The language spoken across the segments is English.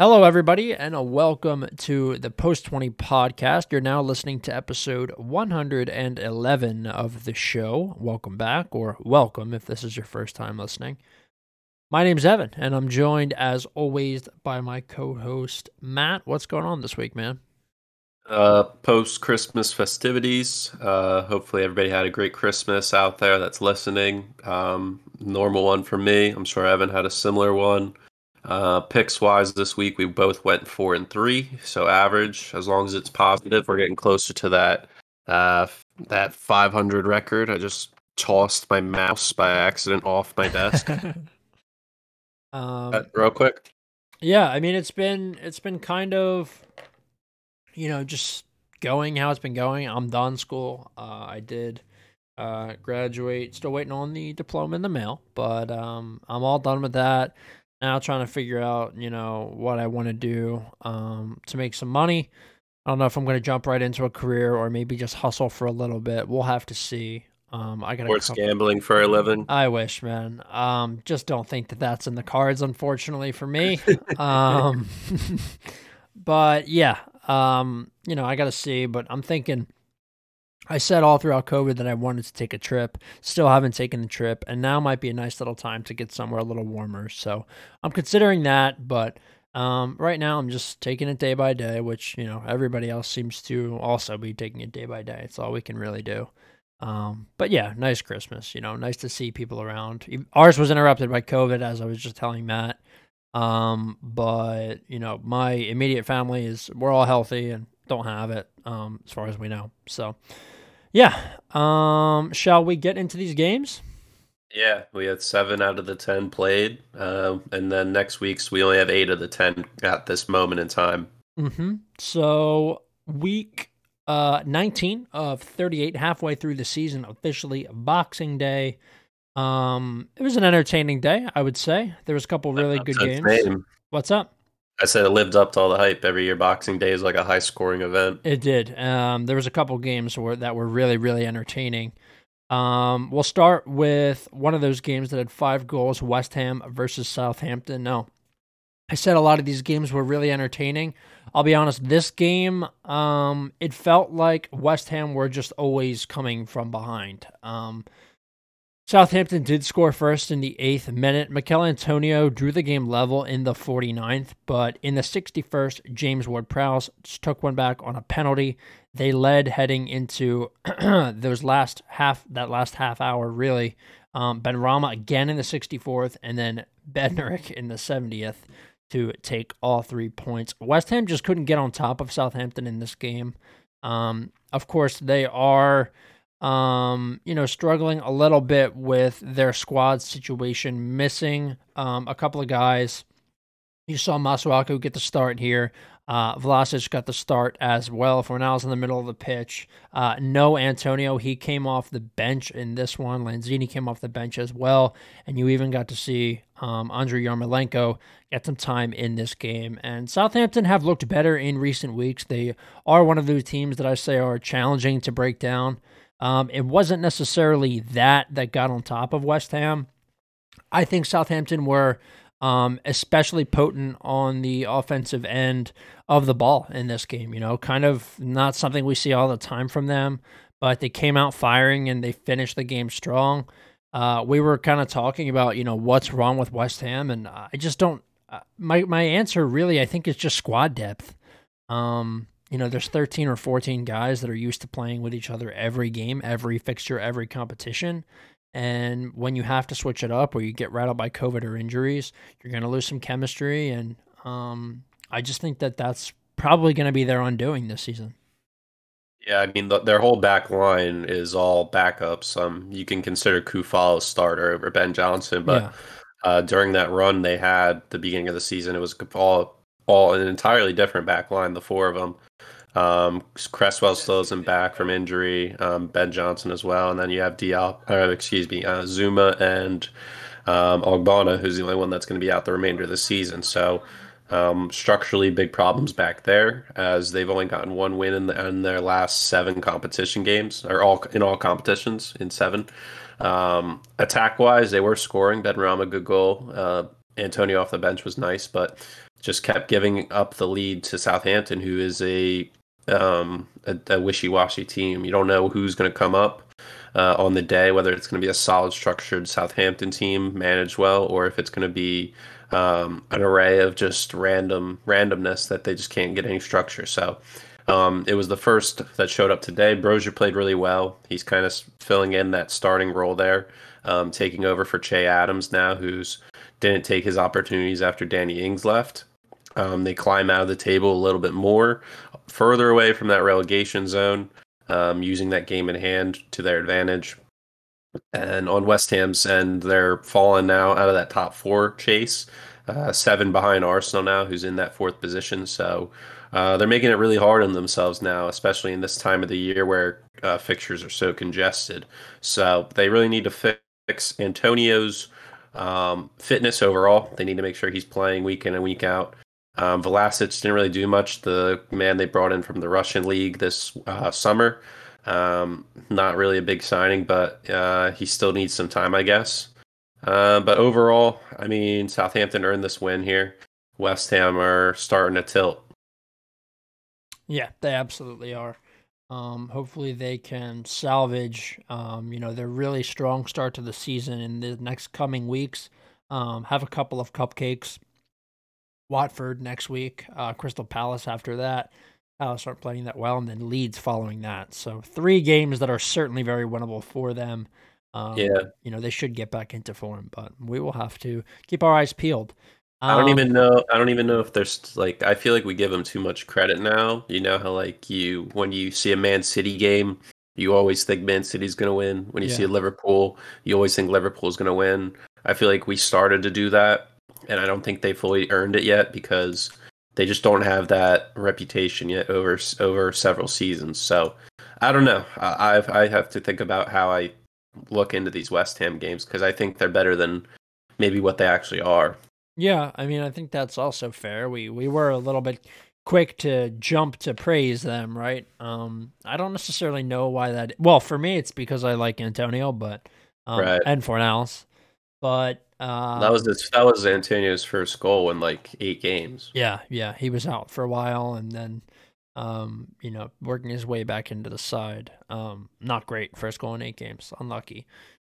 Hello, everybody, and a welcome to the Post 20 podcast. You're now listening to episode 111 of the show. Welcome back, or welcome if this is your first time listening. My name's Evan, and I'm joined, as always, by my co host, Matt. What's going on this week, man? Uh, Post Christmas festivities. Uh, hopefully, everybody had a great Christmas out there that's listening. Um, normal one for me. I'm sure Evan had a similar one. Uh, picks wise this week, we both went four and three, so average. As long as it's positive, we're getting closer to that uh, that 500 record. I just tossed my mouse by accident off my desk. um, real quick. Yeah, I mean it's been it's been kind of, you know, just going how it's been going. I'm done school. Uh, I did uh, graduate. Still waiting on the diploma in the mail, but um, I'm all done with that now trying to figure out, you know, what I want to do um, to make some money. I don't know if I'm going to jump right into a career or maybe just hustle for a little bit. We'll have to see. Um, I got sports couple... gambling for a living. I wish, man. Um, just don't think that that's in the cards, unfortunately for me. um, but yeah, um, you know, I got to see. But I'm thinking I said all throughout COVID that I wanted to take a trip. Still haven't taken the trip, and now might be a nice little time to get somewhere a little warmer. So I'm considering that, but um, right now I'm just taking it day by day, which you know everybody else seems to also be taking it day by day. It's all we can really do. Um, but yeah, nice Christmas. You know, nice to see people around. Ours was interrupted by COVID, as I was just telling Matt. Um, but you know, my immediate family is we're all healthy and don't have it, um, as far as we know. So yeah. Um, shall we get into these games? Yeah, we had seven out of the ten played, um, and then next week's we only have eight of the ten at this moment in time. Mm-hmm. So week uh, nineteen of thirty-eight, halfway through the season, officially Boxing Day. Um, it was an entertaining day, I would say. There was a couple really good games. Name. What's up? I said it lived up to all the hype. Every year, Boxing Day is like a high scoring event. It did. Um, there was a couple games where, that were really, really entertaining. Um, we'll start with one of those games that had five goals: West Ham versus Southampton. No, I said a lot of these games were really entertaining. I'll be honest. This game, um, it felt like West Ham were just always coming from behind. Um, Southampton did score first in the eighth minute. Michail Antonio drew the game level in the 49th, but in the 61st, James Ward Prowse took one back on a penalty. They led heading into those last half, that last half hour, really. Um, Benrahma again in the 64th, and then Bednarek in the 70th to take all three points. West Ham just couldn't get on top of Southampton in this game. Um, of course, they are um, you know, struggling a little bit with their squad situation, missing um, a couple of guys. You saw Masuaku get the start here. Uh, Vlasic got the start as well. Fornals in the middle of the pitch. Uh, no Antonio. He came off the bench in this one. Lanzini came off the bench as well. And you even got to see um, Andrei Yarmolenko get some time in this game. And Southampton have looked better in recent weeks. They are one of those teams that I say are challenging to break down. Um, it wasn't necessarily that that got on top of West Ham. I think Southampton were um, especially potent on the offensive end of the ball in this game. You know, kind of not something we see all the time from them, but they came out firing and they finished the game strong. Uh, we were kind of talking about, you know, what's wrong with West Ham, and I just don't. Uh, my my answer really, I think, is just squad depth. Um, you know, there's 13 or 14 guys that are used to playing with each other every game, every fixture, every competition. And when you have to switch it up or you get rattled by COVID or injuries, you're going to lose some chemistry. And um, I just think that that's probably going to be their undoing this season. Yeah, I mean, the, their whole back line is all backups. Um, you can consider Coufal a starter over Ben Johnson, but yeah. uh, during that run they had the beginning of the season, it was all all an entirely different back line, the four of them. Um, Cresswell still isn't back from injury. Um, ben Johnson as well, and then you have Dial, or excuse me, uh, Zouma and um, Ogbonna, who's the only one that's going to be out the remainder of the season. So um, structurally, big problems back there, as they've only gotten one win in, the, in their last seven competition games, or all in all competitions in seven. Um, attack wise, they were scoring. Benrahma, good goal. Uh, Antonio off the bench was nice, but just kept giving up the lead to Southampton, who is a um, a, a wishy-washy team. You don't know who's going to come up uh, on the day, whether it's going to be a solid, structured Southampton team managed well, or if it's going to be um, an array of just random randomness that they just can't get any structure. So um, it was the first that showed up today. Broja played really well. He's kind of filling in that starting role there, um, taking over for Che Adams now, who's didn't take his opportunities after Danny Ings left. Um, they climb out of the table a little bit more, further away from that relegation zone, um, using that game in hand to their advantage. And on West Ham's end, they're falling now out of that top four chase, uh, seven behind Arsenal now, who's in that fourth position. So uh, they're making it really hard on themselves now, especially in this time of the year where uh, fixtures are so congested. So they really need to fix Antonio's um, fitness overall. They need to make sure he's playing week in and week out. Um, Vlasic didn't really do much. The man they brought in from the Russian league this uh, summer, um, not really a big signing, but uh, he still needs some time, I guess. Uh, but overall, I mean, Southampton earned this win here. West Ham are starting to tilt. Yeah, they absolutely are. Um, hopefully, they can salvage, um, you know, their really strong start to the season in the next coming weeks. Um, have a couple of cupcakes Watford next week, uh, Crystal Palace after that. Palace aren't playing that well, and then Leeds following that. So three games that are certainly very winnable for them. Um, yeah, you know they should get back into form, but we will have to keep our eyes peeled. Um, I don't even um, know. I don't even know if there's like. I feel like we give them too much credit now. You know how like you when you see a Man City game, you always think Man City's going to win. When you yeah. see a Liverpool, you always think Liverpool's going to win. I feel like we started to do that and I don't think they fully earned it yet because they just don't have that reputation yet over over several seasons. So I don't know. I I've, I have to think about how I look into these West Ham games because I think they're better than maybe what they actually are. Yeah, I mean, I think that's also fair. We we were a little bit quick to jump to praise them, right? Um, I don't necessarily know why that. Well, for me, it's because I like Antonio, but um, right. and Fornals, but um, that was his, that was Antonio's first goal in like eight games. Yeah, yeah, he was out for a while and then, um, you know, working his way back into the side. Um, not great. First goal in eight games. Unlucky.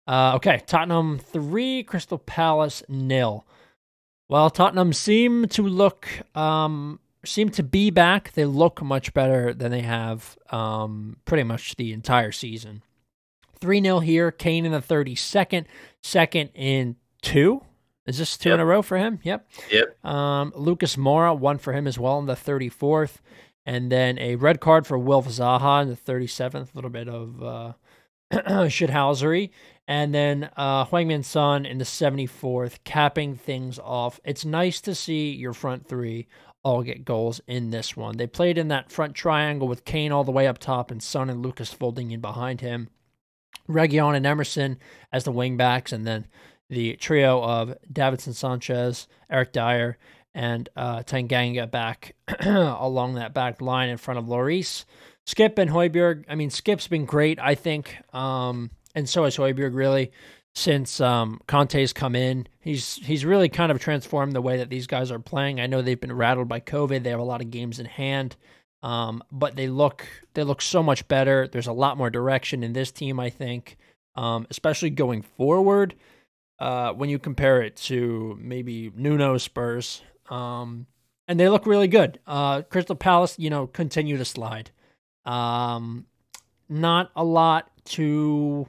Uh, okay, Tottenham three, Crystal Palace nil. Well, Tottenham seem to look, um, seem to be back. They look much better than they have, um, pretty much the entire season. 3 0 here. Kane in the 32nd, second in two. Is this two yep. in a row for him? Yep. Yep. Um, Lucas Moura, one for him as well in the 34th. And then a red card for Wilf Zaha in the 37th. A little bit of uh, shithousery. And then uh, Heung-min Son in the 74th, capping things off. It's nice to see your front three all get goals in this one. They played in that front triangle with Kane all the way up top and Son and Lucas folding in behind him. Reguilon and Emerson as the wingbacks, and then the trio of Davinson Sanchez, Eric Dier, and uh, Tanganga back along that back line in front of Loris. Skip and Højbjerg. I mean, Skip's been great, I think, um, and so has Højbjerg really since um, Conte's come in. He's he's really kind of transformed the way that these guys are playing. I know they've been rattled by COVID. They have a lot of games in hand, um, but they look they look so much better. There's a lot more direction in this team, I think, um, especially going forward uh, when you compare it to maybe Nuno Spurs. Um, and they look really good. Uh, Crystal Palace, you know, continue to slide. Um, not a lot to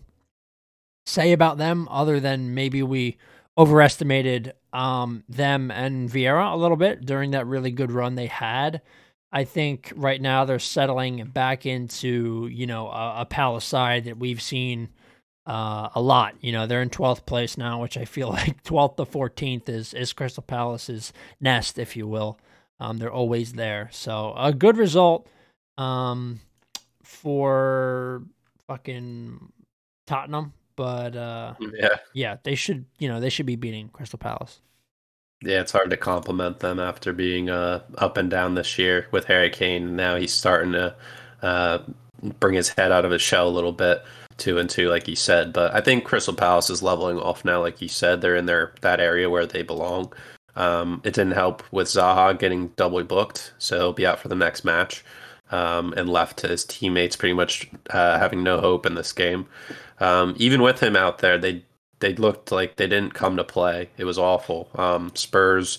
say about them other than maybe we overestimated um, them and Vieira a little bit during that really good run they had. I think right now they're settling back into, you know, a, a Palace side that we've seen – uh, a lot. You know, they're in 12th place now, which I feel like 12th to 14th is, is Crystal Palace's nest, if you will. Um, they're always there. So a good result um, for fucking Tottenham. But uh, yeah, yeah, they should, you know, they should be beating Crystal Palace. Yeah, it's hard to compliment them after being uh, up and down this year with Harry Kane. Now he's starting to uh, bring his head out of his shell a little bit two and two, like you said. But I think Crystal Palace is leveling off now, like you said. They're in their that area where they belong. Um, it didn't help with Zaha getting doubly booked, so he'll be out for the next match, um, and left his teammates pretty much uh, having no hope in this game. Um, even with him out there, they they looked like they didn't come to play. It was awful. Um, Spurs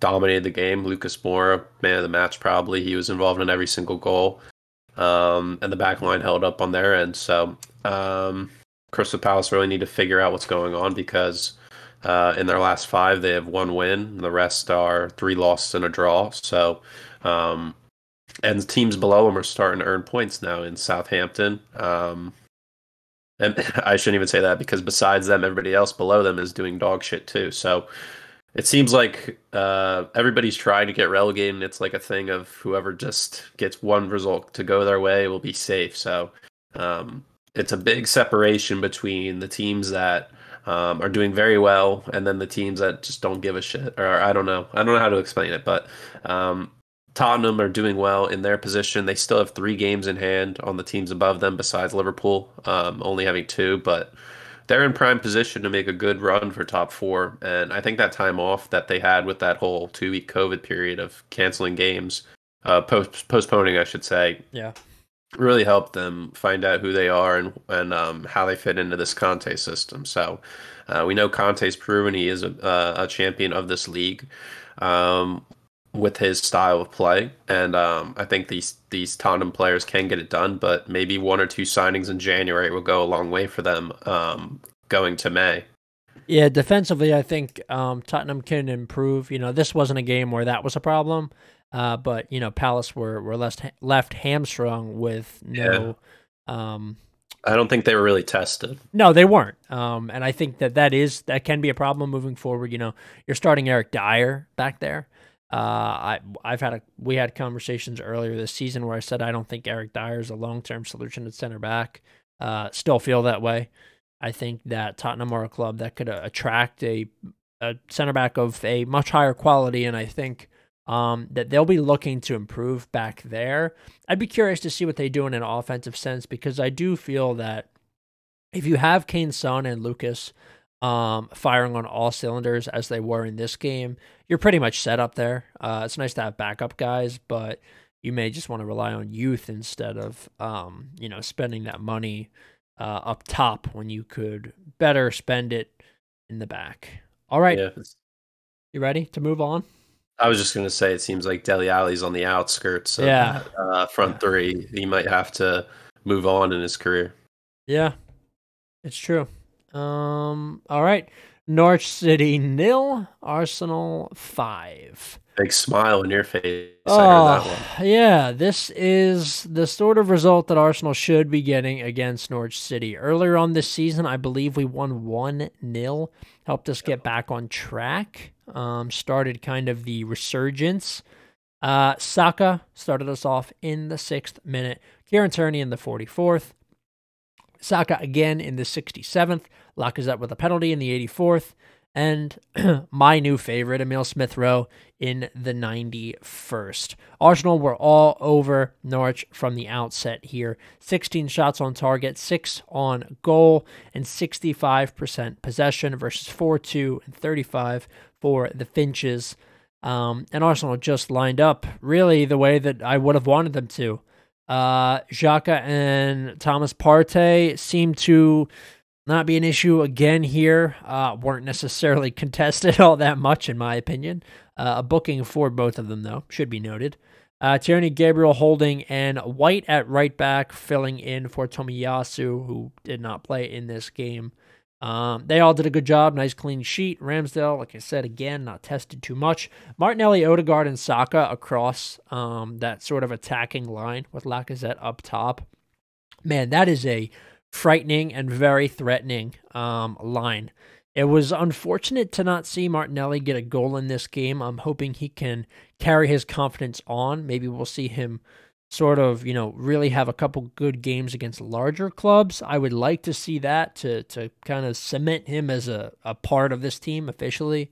dominated the game. Lucas Moura, man of the match, probably. He was involved in every single goal. Um, and the back line held up on their end. So um, Crystal Palace really need to figure out what's going on because uh, in their last five, they have one win. The rest are three losses and a draw. So, um, and teams below them are starting to earn points now in Southampton. Um, and I shouldn't even say that because besides them, everybody else below them is doing dog shit too. So it seems like uh, everybody's trying to get relegated. And it's like a thing of whoever just gets one result to go their way will be safe. So um, it's a big separation between the teams that um, are doing very well and then the teams that just don't give a shit. Or I don't know. I don't know how to explain it, but um, Tottenham are doing well in their position. They still have three games in hand on the teams above them, besides Liverpool, um, only having two. But they're in prime position to make a good run for top four. And I think that time off that they had with that whole two week COVID period of canceling games, uh, post- postponing, I should say, yeah, really help them find out who they are and and um, how they fit into this Conte system. So uh, we know Conte's proven he is a, a champion of this league. Um, with his style of play. And um, I think these these Tottenham players can get it done, but maybe one or two signings in January will go a long way for them um, going to May. Yeah, defensively, I think um, Tottenham can improve. You know, this wasn't a game where that was a problem, uh, but you know, Palace were were left left hamstrung with no. Yeah. Um, I don't think they were really tested. No, they weren't. Um, and I think that that is that can be a problem moving forward. You know, you're starting Eric Dier back there. Uh, I I've had a we had conversations earlier this season where I said I don't think Eric Dier is a long term solution at center back. Uh, still feel that way. I think that Tottenham are a club that could uh, attract a a center back of a much higher quality, and I think um, that they'll be looking to improve back there. I'd be curious to see what they do in an offensive sense because I do feel that if you have Kane, Son, and Lucas um, firing on all cylinders as they were in this game, you're pretty much set up there. Uh, it's nice to have backup guys, but you may just want to rely on youth instead of, um, you know, spending that money uh, up top when you could better spend it in the back. All right. Yeah. You ready to move on? I was just going to say, it seems like Dele Alli's on the outskirts of yeah. uh, front three. He might have to move on in his career. Yeah, it's true. Um. All right. Norwich City nil, Arsenal five. Big smile on your face. Oh, yeah. This is the sort of result that Arsenal should be getting against Norwich City. Earlier on this season, I believe we won 1 0, helped us get back on track, um, started kind of the resurgence. Uh, Saka started us off in the sixth minute, Kieran Tierney in the 44th, Saka again in the 67th, Lacazette with a penalty in the 84th, and my new favorite, Emil Smith Rowe, in the 91st. Arsenal were all over Norwich from the outset here. 16 shots on target, 6 on goal, and 65% possession versus 4 2 and 35 for the Finches. Um, and Arsenal just lined up really the way that I would have wanted them to. Uh, Xhaka and Thomas Partey seem to not be an issue again here. Uh, weren't necessarily contested all that much, in my opinion. Uh, a booking for both of them, though, should be noted. Uh, Tierney, Gabriel Holding, and White at right back, filling in for Tomiyasu, who did not play in this game. Um, they all did a good job. Nice clean sheet. Ramsdale, like I said, again, not tested too much. Martinelli, Odegaard, and Saka across um, that sort of attacking line with Lacazette up top. Man, that is a frightening and very threatening um, line. It was unfortunate to not see Martinelli get a goal in this game. I'm hoping he can carry his confidence on. Maybe we'll see him sort of, you know, really have a couple good games against larger clubs. I would like to see that to to kind of cement him as a, a part of this team officially.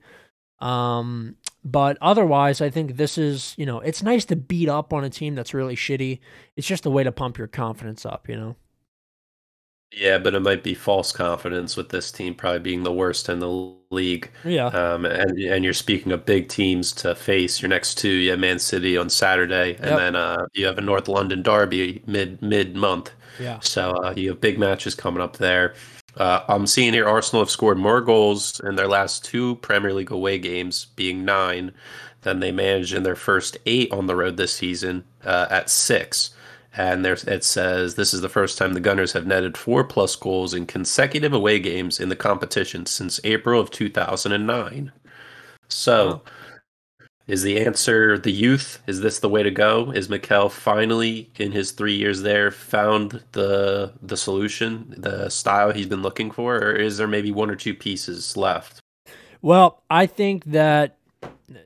Um, but otherwise, I think this is, you know, it's nice to beat up on a team that's really shitty. It's just a way to pump your confidence up, you know. Yeah, but it might be false confidence with this team probably being the worst in the league. Yeah. Um, and and you're speaking of big teams to face. Your next two, you have Man City on Saturday, and yep. then uh, you have a North London derby mid mid month. Yeah. So uh, you have big matches coming up there. Uh, I'm seeing here Arsenal have scored more goals in their last two Premier League away games, being nine, than they managed in their first eight on the road this season uh, at six and there's it says this is the first time the Gunners have netted four plus goals in consecutive away games in the competition since April of 2009. So, is the answer the youth? Is this the way to go? Is Mikel finally, in his three years there, found the the solution, the style he's been looking for, or is there maybe one or two pieces left? Well, I think that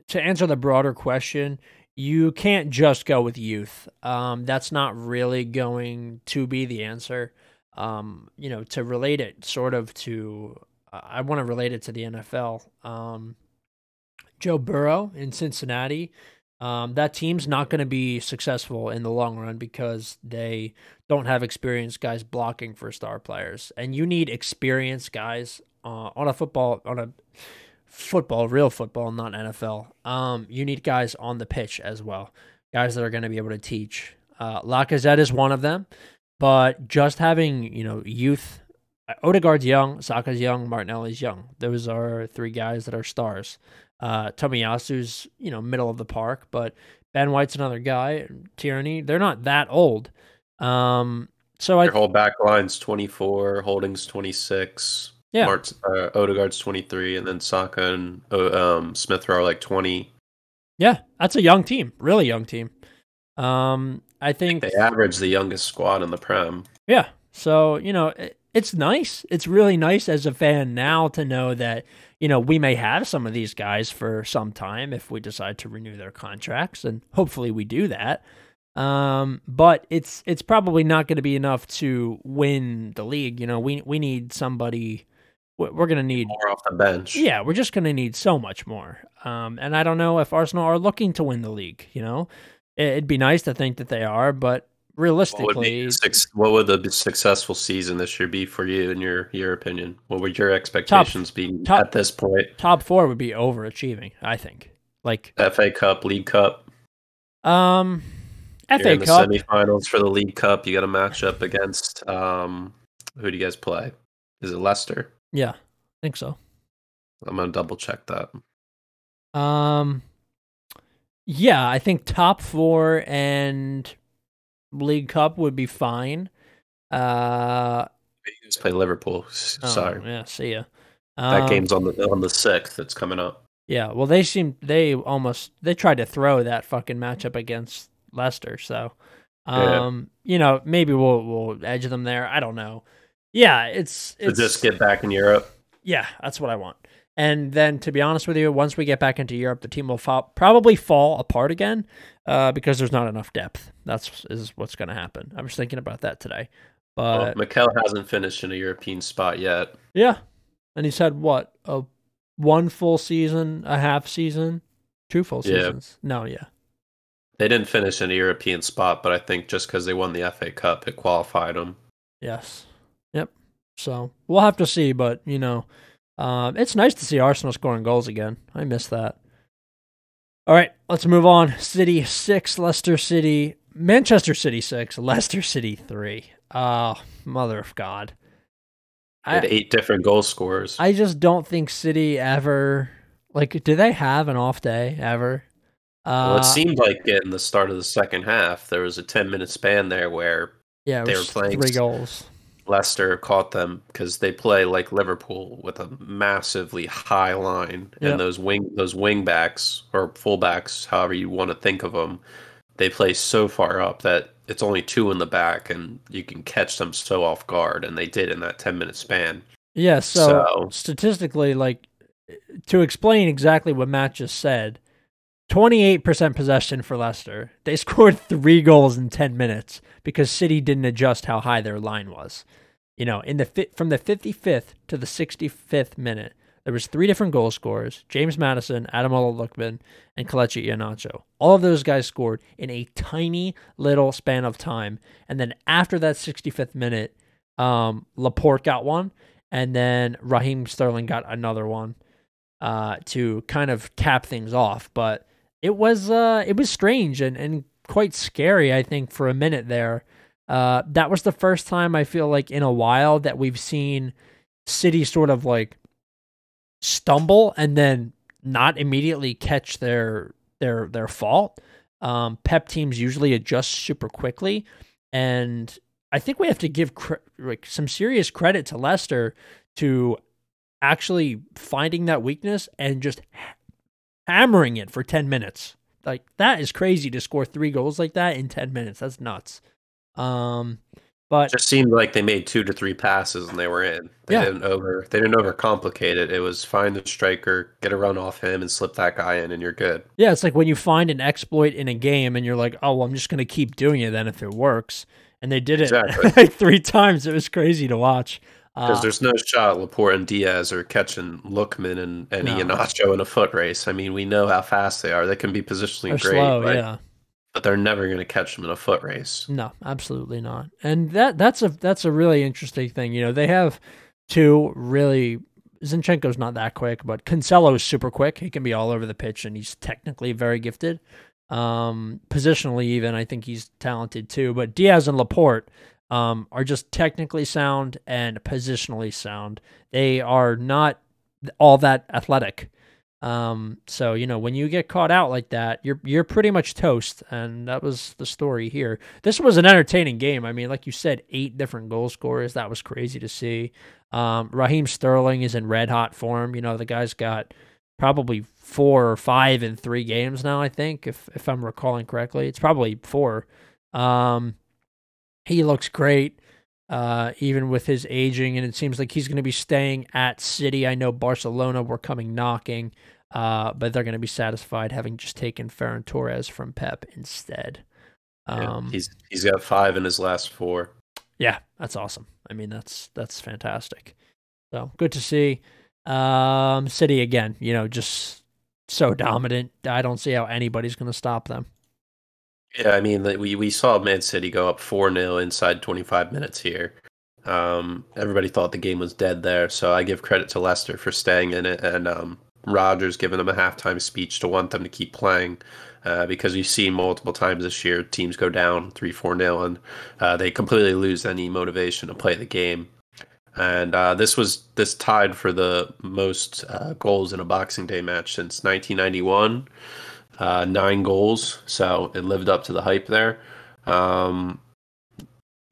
to answer the broader question, you can't just go with youth. Um, that's not really going to be the answer. Um, you know, to relate it sort of to, I want to relate it to the NFL. Um, Joe Burrow in Cincinnati, um, that team's not going to be successful in the long run because they don't have experienced guys blocking for star players, and you need experienced guys uh, on a football on a football, real football, not NFL. Um, you need guys on the pitch as well, guys that are going to be able to teach. Uh, Lacazette is one of them, but just having you know youth. Odegaard's young, Saka's young, Martinelli's young. Those are three guys that are stars. Uh, Tomiyasu's you know middle of the park, but Ben White's another guy. Tierney, they're not that old. Um, so Your I whole back line's twenty four, Holding's twenty six. Yeah. Mart's, uh, Odegaard's 23, and then Saka and uh, um, Smith are like 20. Yeah, that's a young team, really young team. Um, I think they average the youngest squad in the Prem. Yeah, so you know it, it's nice. It's really nice as a fan now to know that you know we may have some of these guys for some time if we decide to renew their contracts, and hopefully we do that. Um, but it's it's probably not going to be enough to win the league. You know, we we need somebody we're going to need more off the bench. Yeah, we're just going to need so much more. Um, and I don't know if Arsenal are looking to win the league. You know, it'd be nice to think that they are, but realistically, what would, what would the successful season this year be for you, in your your opinion? What would your expectations top, be top, at this point? Top four would be overachieving, I think. Like FA Cup, League Cup. Um, FA in the Cup semifinals for the League Cup. You got a matchup against um, who do you guys play? Is it Leicester? Yeah, I think so. I'm gonna double check that. Um, yeah, I think top four and League Cup would be fine. Uh, you guys play Liverpool. Oh, Sorry. Yeah, see ya. Um, that game's on the on the sixth. That's coming up. Yeah, well, they seem they almost they tried to throw that fucking matchup against Leicester. So, um, yeah. you know, maybe we'll we'll edge them there. I don't know. Yeah, it's it's to just get back in Europe. Yeah, that's what I want. And then, to be honest with you, once we get back into Europe, the team will fall, probably fall apart again uh, because there's not enough depth. That's is what's going to happen. I was thinking about that today. But well, Mikel hasn't finished in a European spot yet. Yeah, and he's had what a one full season, a half season, two full seasons. Yeah. No, yeah. They didn't finish in a European spot, but I think just because they won the FA Cup, it qualified them. Yes. So we'll have to see, but you know, um, it's nice to see Arsenal scoring goals again. I miss that. All right, let's move on. City six, Leicester City, Manchester City six, Leicester City three. Oh, mother of God! I had eight different goal scorers. I just don't think City ever like. Do they have an off day ever? Uh, well, it uh, seemed like in the start of the second half there was a ten minute span there where yeah, they were playing three goals. Leicester caught them because they play like Liverpool with a massively high line, yep. and those wing those wing backs or fullbacks, however you want to think of them, they play so far up that it's only two in the back, and you can catch them so off guard, and they did in that ten minute span. Yeah, so, so statistically, like to explain exactly what Matt just said, 28% possession for Leicester. They scored three goals in 10 minutes because City didn't adjust how high their line was. You know, in the from the 55th to the 65th minute, there was three different goal scorers: James Maddison, Adam Lookman, and Kelechi Iheanacho. All of those guys scored in a tiny little span of time. And then after that 65th minute, Um, Laporte got one, and then Raheem Sterling got another one uh, to kind of cap things off. But it was uh, it was strange and, and quite scary, I think, for a minute there. Uh, that was the first time I feel like in a while that we've seen City sort of like stumble and then not immediately catch their their their fault. Um, Pep teams usually adjust super quickly, and I think we have to give cre- like some serious credit to Leicester to actually finding that weakness and just hammering it for 10 minutes. Like that is crazy to score 3 goals like that in 10 minutes. That's nuts. Um but it just seemed like they made two to three passes and they were in. They yeah. didn't over they didn't overcomplicate it. It was find the striker, get a run off him and slip that guy in and you're good. Yeah, it's like when you find an exploit in a game and you're like, "Oh, well, I'm just going to keep doing it then if it works." And they did it exactly. like 3 times. It was crazy to watch. Because uh, there's no shot Laporte and Dias are catching Lookman and, and no. Iheanacho in a foot race. I mean, we know how fast they are. They can be positionally great, slow, right? yeah. But they're never going to catch them in a foot race. No, absolutely not. And that that's a that's a really interesting thing. You know, they have two really Zinchenko's not that quick, but Cancelo is super quick. He can be all over the pitch, and he's technically very gifted. Um, positionally, even I think he's talented too. But Dias and Laporte, um, are just technically sound and positionally sound. They are not all that athletic. Um, so you know when you get caught out like that, you're you're pretty much toast, and that was the story here. This was an entertaining game. I mean, like you said, eight different goal scorers. That was crazy to see. Um, Raheem Sterling is in red hot form. You know the guy's got probably four or five in three games now. I think if if I'm recalling correctly, it's probably four. Um, he looks great, uh, even with his aging, and it seems like he's going to be staying at City. I know Barcelona were coming knocking, uh, but they're going to be satisfied having just taken Ferran Torres from Pep instead. Um, yeah, he's he's got five in his last four. Yeah, that's awesome. I mean, that's that's fantastic. So good to see. Um, City again, you know, just so dominant. I don't see how anybody's going to stop them. Yeah, I mean, we we saw Man City go up four 0 inside 25 minutes here. Um, everybody thought the game was dead there, so I give credit to Leicester for staying in it, and um, Rodgers giving them a halftime speech to want them to keep playing. Uh, because you've seen multiple times this year teams go down 3 4 0 and uh, they completely lose any motivation to play the game. And uh, this was this tied for the most uh, goals in a Boxing Day match since 1991 uh, nine goals, so it lived up to the hype there. Um,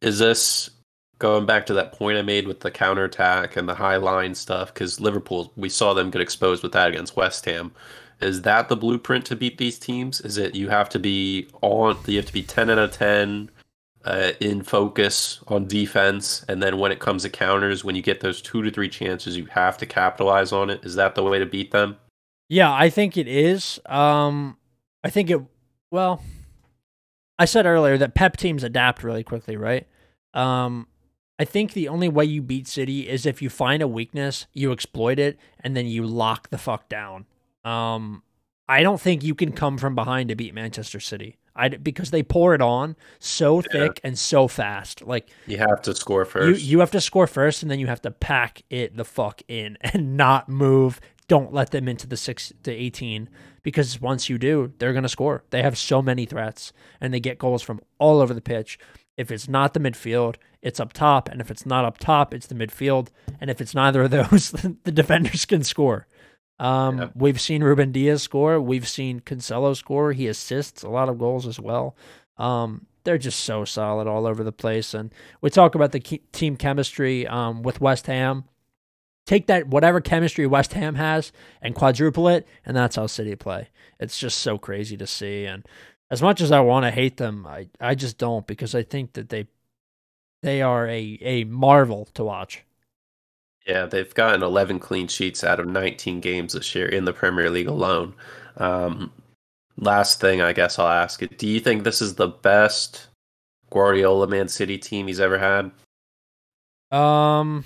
is this going back to that point I made with the counterattack and the high line stuff? Because Liverpool, we saw them get exposed with that against West Ham. Is that the blueprint to beat these teams? Is it you have to be on? You have to be ten out of ten uh, in focus on defense, and then when it comes to counters, when you get those two to three chances, you have to capitalize on it. Is that the way to beat them? Yeah, I think it is. Um, I think it. Well, I said earlier that Pep teams adapt really quickly, right? Um, I think the only way you beat City is if you find a weakness, you exploit it, and then you lock the fuck down. Um, I don't think you can come from behind to beat Manchester City. I because they pour it on so thick and so fast. Like you have to score first. You you have to score first, and then you have to pack it the fuck in and not move, don't let them into the 6 to 18 because once you do, they're going to score. They have so many threats and they get goals from all over the pitch. If it's not the midfield, it's up top. And if it's not up top, it's the midfield. And if it's neither of those, the defenders can score. Um, yeah. We've seen Ruben Dias score. We've seen Cancelo score. He assists a lot of goals as well. Um, they're just so solid all over the place. And we talk about the team chemistry um, with West Ham take that whatever chemistry West Ham has and quadruple it, and that's how City play. It's just so crazy to see. And as much as I want to hate them, I, I just don't because I think that they they are a, a marvel to watch. Yeah, they've gotten 11 clean sheets out of 19 games this year in the Premier League alone. Um, last thing I guess I'll ask it: Do you think this is the best Guardiola Man City team he's ever had? Um,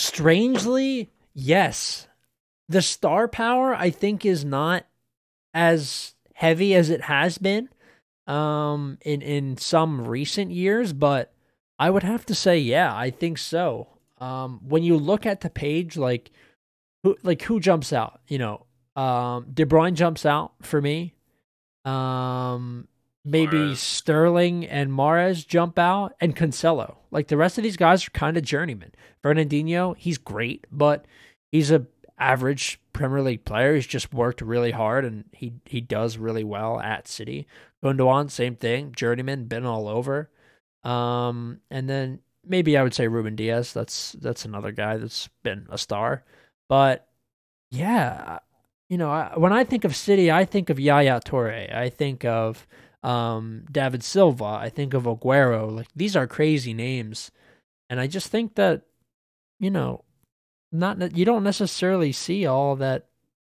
Strangely, yes. The star power I think is not as heavy as it has been um in in some recent years, but I would have to say, yeah, I think so. Um, when you look at the page, like who like who jumps out? You know, um, De Bruyne jumps out for me. Um, maybe. Sterling and Mahrez jump out, and Cancelo. Like the rest of these guys are kind of journeymen. Fernandinho, he's great, but he's a average Premier League player. He's just worked really hard, and he he does really well at City. Gundogan, same thing, journeyman, been all over. Um, and then maybe I would say Ruben Dias. That's that's another guy that's been a star. But yeah, you know, I, when I think of City, I think of Yaya Toure. I think of um, David Silva. I think of Aguero. Like these are crazy names, and I just think that you know, not that you don't necessarily see all that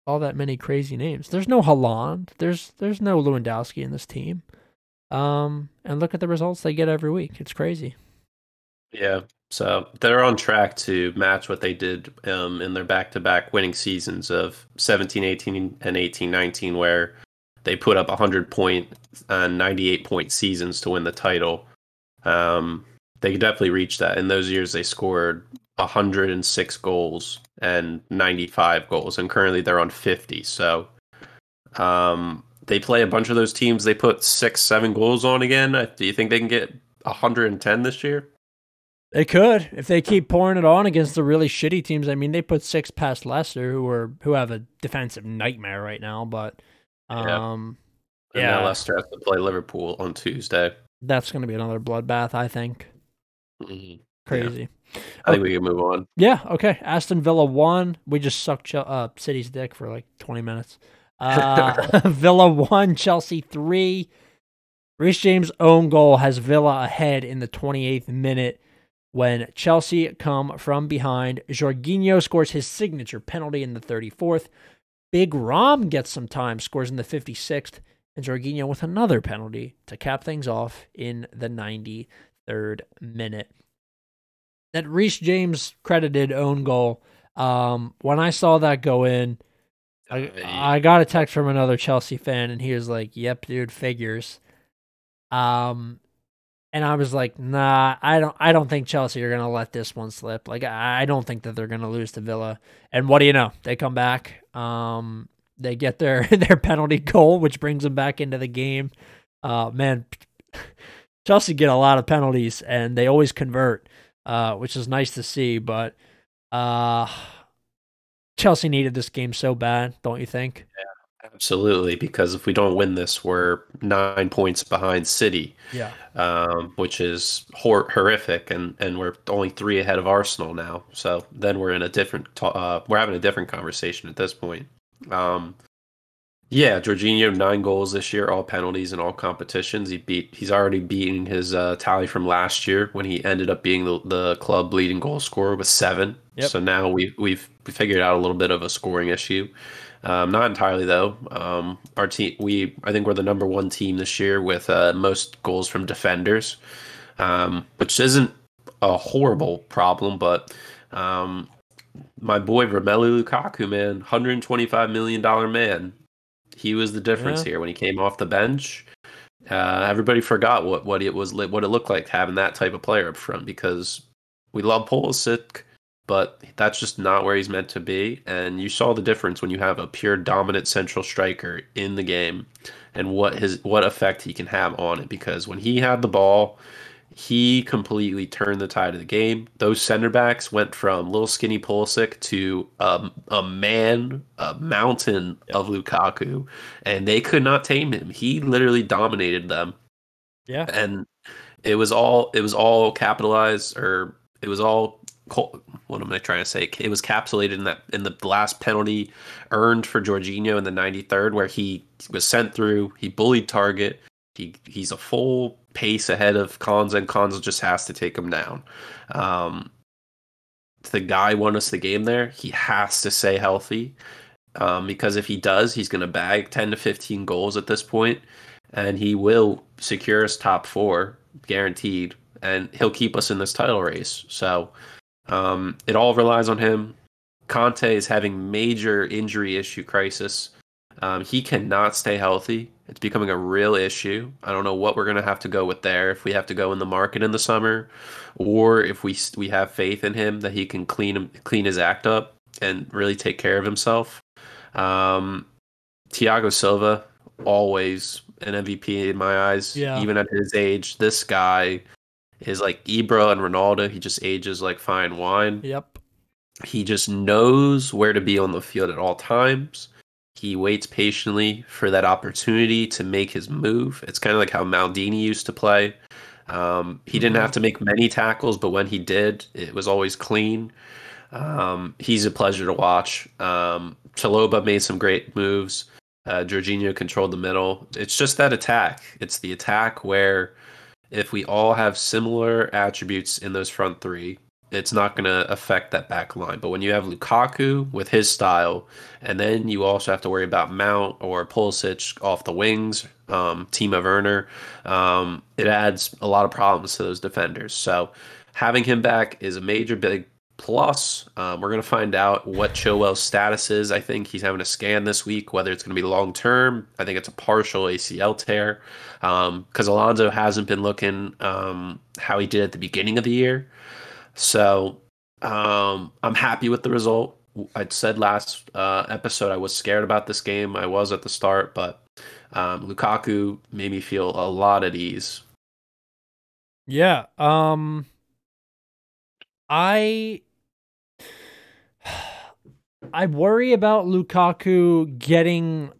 all that many crazy names. There's no Haaland. There's there's no Lewandowski in this team. Um, and look at the results they get every week. It's crazy. Yeah. So they're on track to match what they did um, in their back-to-back winning seasons of 17, 18, and 18, 19, where they put up 100 point and 98 point seasons to win the title. Um, they could definitely reach that. In those years, they scored 106 goals and 95 goals, and currently they're on 50. So um, they play a bunch of those teams. They put six, seven goals on again. Uh, do you think they can get 110 this year? They could if they keep pouring it on against the really shitty teams. I mean, they put six past Leicester, who are who have a defensive nightmare right now. But um, yeah, and yeah. Leicester has to play Liverpool on Tuesday. That's going to be another bloodbath, I think. Mm-hmm. Crazy. Yeah. I think we can move on. Yeah. Okay. Aston Villa won. We just sucked uh, City's dick for like twenty minutes. Uh, Villa one, Chelsea three. Reece James' own goal has Villa ahead in the 28th minute when Chelsea come from behind. Jorginho scores his signature penalty in the 34th. Big Rom gets some time, scores in the 56th, and Jorginho with another penalty to cap things off in the 93rd minute. That Reece James credited own goal. Um, when I saw that go in, I, I got a text from another Chelsea fan, and he was like, "Yep, dude, figures." Um, and I was like, "Nah, I don't. I don't think Chelsea are gonna let this one slip. Like, I don't think that they're gonna lose to Villa." And what do you know? They come back. Um, they get their their penalty goal, which brings them back into the game. Uh, man, Chelsea get a lot of penalties, and they always convert, uh, which is nice to see. But uh, Chelsea needed this game so bad, don't you think? Yeah, absolutely. Because if we don't win this, we're nine points behind City. Yeah. Um, which is hor- horrific, and and we're only three ahead of Arsenal now. So then we're in a different. uh, we're having a different conversation at this point. Um, yeah, Jorginho nine goals this year, all penalties in all competitions. He beat. He's already beaten his uh, tally from last year when he ended up being the, the club leading goal scorer with seven. Yep. So now we've we've figured out a little bit of a scoring issue. Um, not entirely though. Um, our team, we I think we're the number one team this year with uh, most goals from defenders, um, which isn't a horrible problem, but um, my boy Romelu Lukaku, man, hundred and twenty five million dollar man he was the difference yeah. here when he came off the bench. Uh, everybody forgot what, what it was what it looked like having that type of player up front because we love Pulisic, but that's just not where he's meant to be. And you saw the difference when you have a pure dominant central striker in the game and what his what effect he can have on it. Because when he had the ball, he completely turned the tide of the game. Those center backs went from little skinny Pulisic to um, a man, a mountain yep. of Lukaku, and they could not tame him. He literally dominated them. Yeah, and it was all it was all capitalized, or it was all what am I trying to say? It was capsulated in that in the last penalty earned for Jorginho in the 93rd, where he was sent through. He bullied Targett. He he's a full pace ahead of Konsa, and Konsa just has to take him down. Um, the guy won us the game there. He has to stay healthy um, because if he does, he's going to bag 10 to 15 goals at this point, and he will secure us top four guaranteed, and he'll keep us in this title race. So um, it all relies on him. Conte is having major injury issue crisis. Um, he cannot stay healthy It's becoming a real issue. I don't know what we're going to have to go with there. If we have to go in the market in the summer, or if we we have faith in him that he can clean clean his act up and really take care of himself. Um, Thiago Silva, always an MVP in my eyes. Yeah. Even at his age, this guy is like Ibra and Ronaldo. He just ages like fine wine. Yep. He just knows where to be on the field at all times. He waits patiently for that opportunity to make his move. It's kind of like how Maldini used to play. Um, he didn't have to make many tackles, but when he did, it was always clean. Um, he's a pleasure to watch. Um, made some great moves. Uh, Jorginho controlled the middle. It's just that attack. It's the attack where if we all have similar attributes in those front three, it's not going to affect that back line. But when you have Lukaku with his style, and then you also have to worry about Mount or Pulisic off the wings, um, Timo Werner, um, it adds a lot of problems to those defenders. So having him back is a major big plus. Um, we're going to find out what Chilwell's status is. I think he's having a scan this week, whether it's going to be long term. I think it's a partial ACL tear because um, Alonso hasn't been looking um, how he did at the beginning of the year. So um, I'm happy with the result. I said last uh, episode I was scared about this game. I was at the start, but um, Lukaku made me feel a lot at ease. Yeah. Um I I worry about Lukaku getting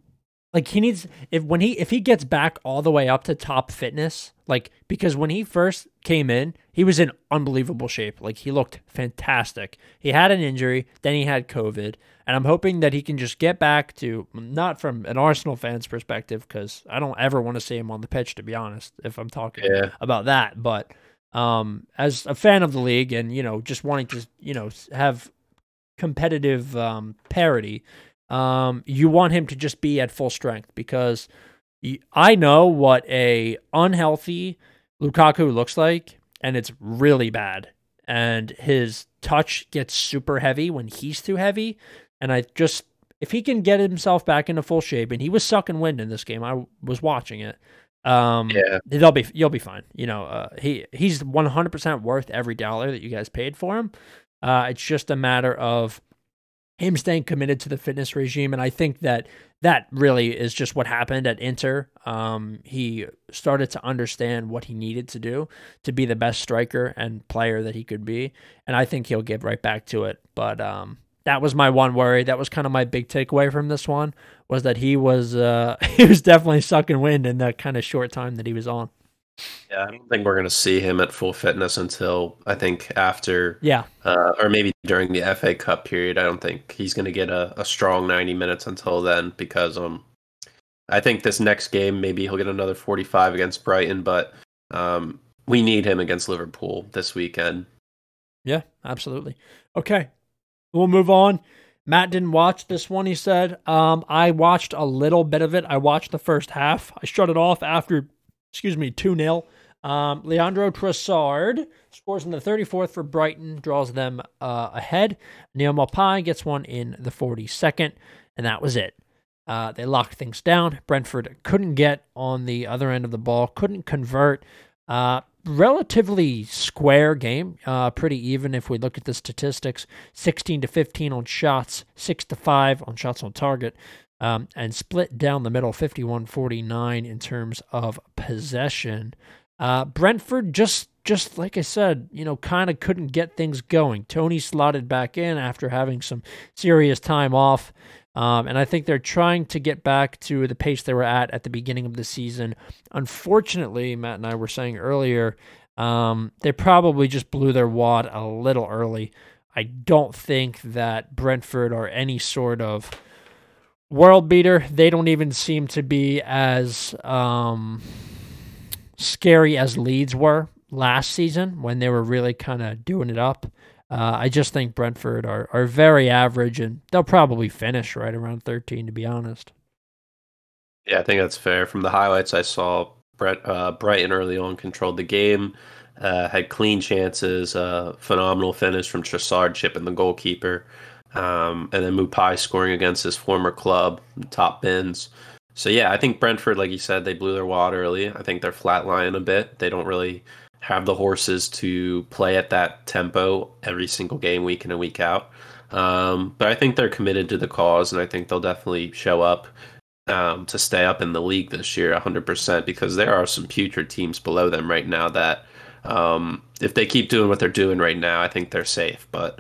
like he needs if when he if he gets back all the way up to top fitness, like because when he first came in, he was in unbelievable shape. Like he looked fantastic. He had an injury, then he had COVID, and I'm hoping that he can just get back to not from an Arsenal fan's perspective cuz I don't ever want to see him on the pitch to be honest if I'm talking yeah. about that, but um, as a fan of the league and you know just wanting to you know have competitive um, parity, um, you want him to just be at full strength because I know what a unhealthy Lukaku looks like, and it's really bad. And his touch gets super heavy when he's too heavy. And I just, if he can get himself back into full shape, and he was sucking wind in this game, I was watching it. Um, yeah, they'll be you'll be fine. You know, uh, he he's one hundred percent worth every dollar that you guys paid for him. Uh, it's just a matter of him staying committed to the fitness regime, and I think that that really is just what happened at Inter. Um, he started to understand what he needed to do to be the best striker and player that he could be, and I think he'll get right back to it. But um, that was my one worry. That was kind of my big takeaway from this one was that he was uh, he was definitely sucking wind in that kind of short time that he was on. Yeah, I don't think we're going to see him at full fitness until I think after, yeah, uh, or maybe during the FA Cup period. I don't think he's going to get a, a strong ninety minutes until then because um, I think this next game maybe he'll get another forty five against Brighton, but um, we need him against Liverpool this weekend. Yeah, absolutely. Okay, we'll move on. Matt didn't watch this one, he said. Um, I watched a little bit of it. I watched the first half. I shut it off after, excuse me, 2 0. Um, Leandro Trossard scores in the 34th for Brighton, draws them uh, ahead. Neal Maupay gets one in the 42nd, and that was it. Uh, they locked things down. Brentford couldn't get on the other end of the ball, couldn't convert. Uh, relatively square game, uh, pretty even if we look at the statistics 16 to 15 on shots, 6 to 5 on shots on target, um, and split down the middle 51 49 in terms of possession. Uh, Brentford just just like I said, you know, kind of couldn't get things going. Tony slotted back in after having some serious time off. Um, and I think they're trying to get back to the pace they were at at the beginning of the season. Unfortunately, Matt and I were saying earlier, um, they probably just blew their wad a little early. I don't think that Brentford are any sort of world beater. They don't even seem to be as um, scary as Leeds were last season when they were really kind of doing it up. Uh, I just think Brentford are, are very average, and they'll probably finish right around 13, to be honest. Yeah, I think that's fair. From the highlights I saw, Brett, uh, Brighton early on controlled the game, uh, had clean chances, uh, phenomenal finish from Trossard chipping the goalkeeper, um, and then Maupay scoring against his former club, top bins. So yeah, I think Brentford, like you said, they blew their wad early. I think they're flatlining a bit. They don't really have the horses to play at that tempo every single game, week in and week out. Um, but I think they're committed to the cause, and I think they'll definitely show up um, to stay up in the league this year 100% because there are some putrid teams below them right now that um, if they keep doing what they're doing right now, I think they're safe. But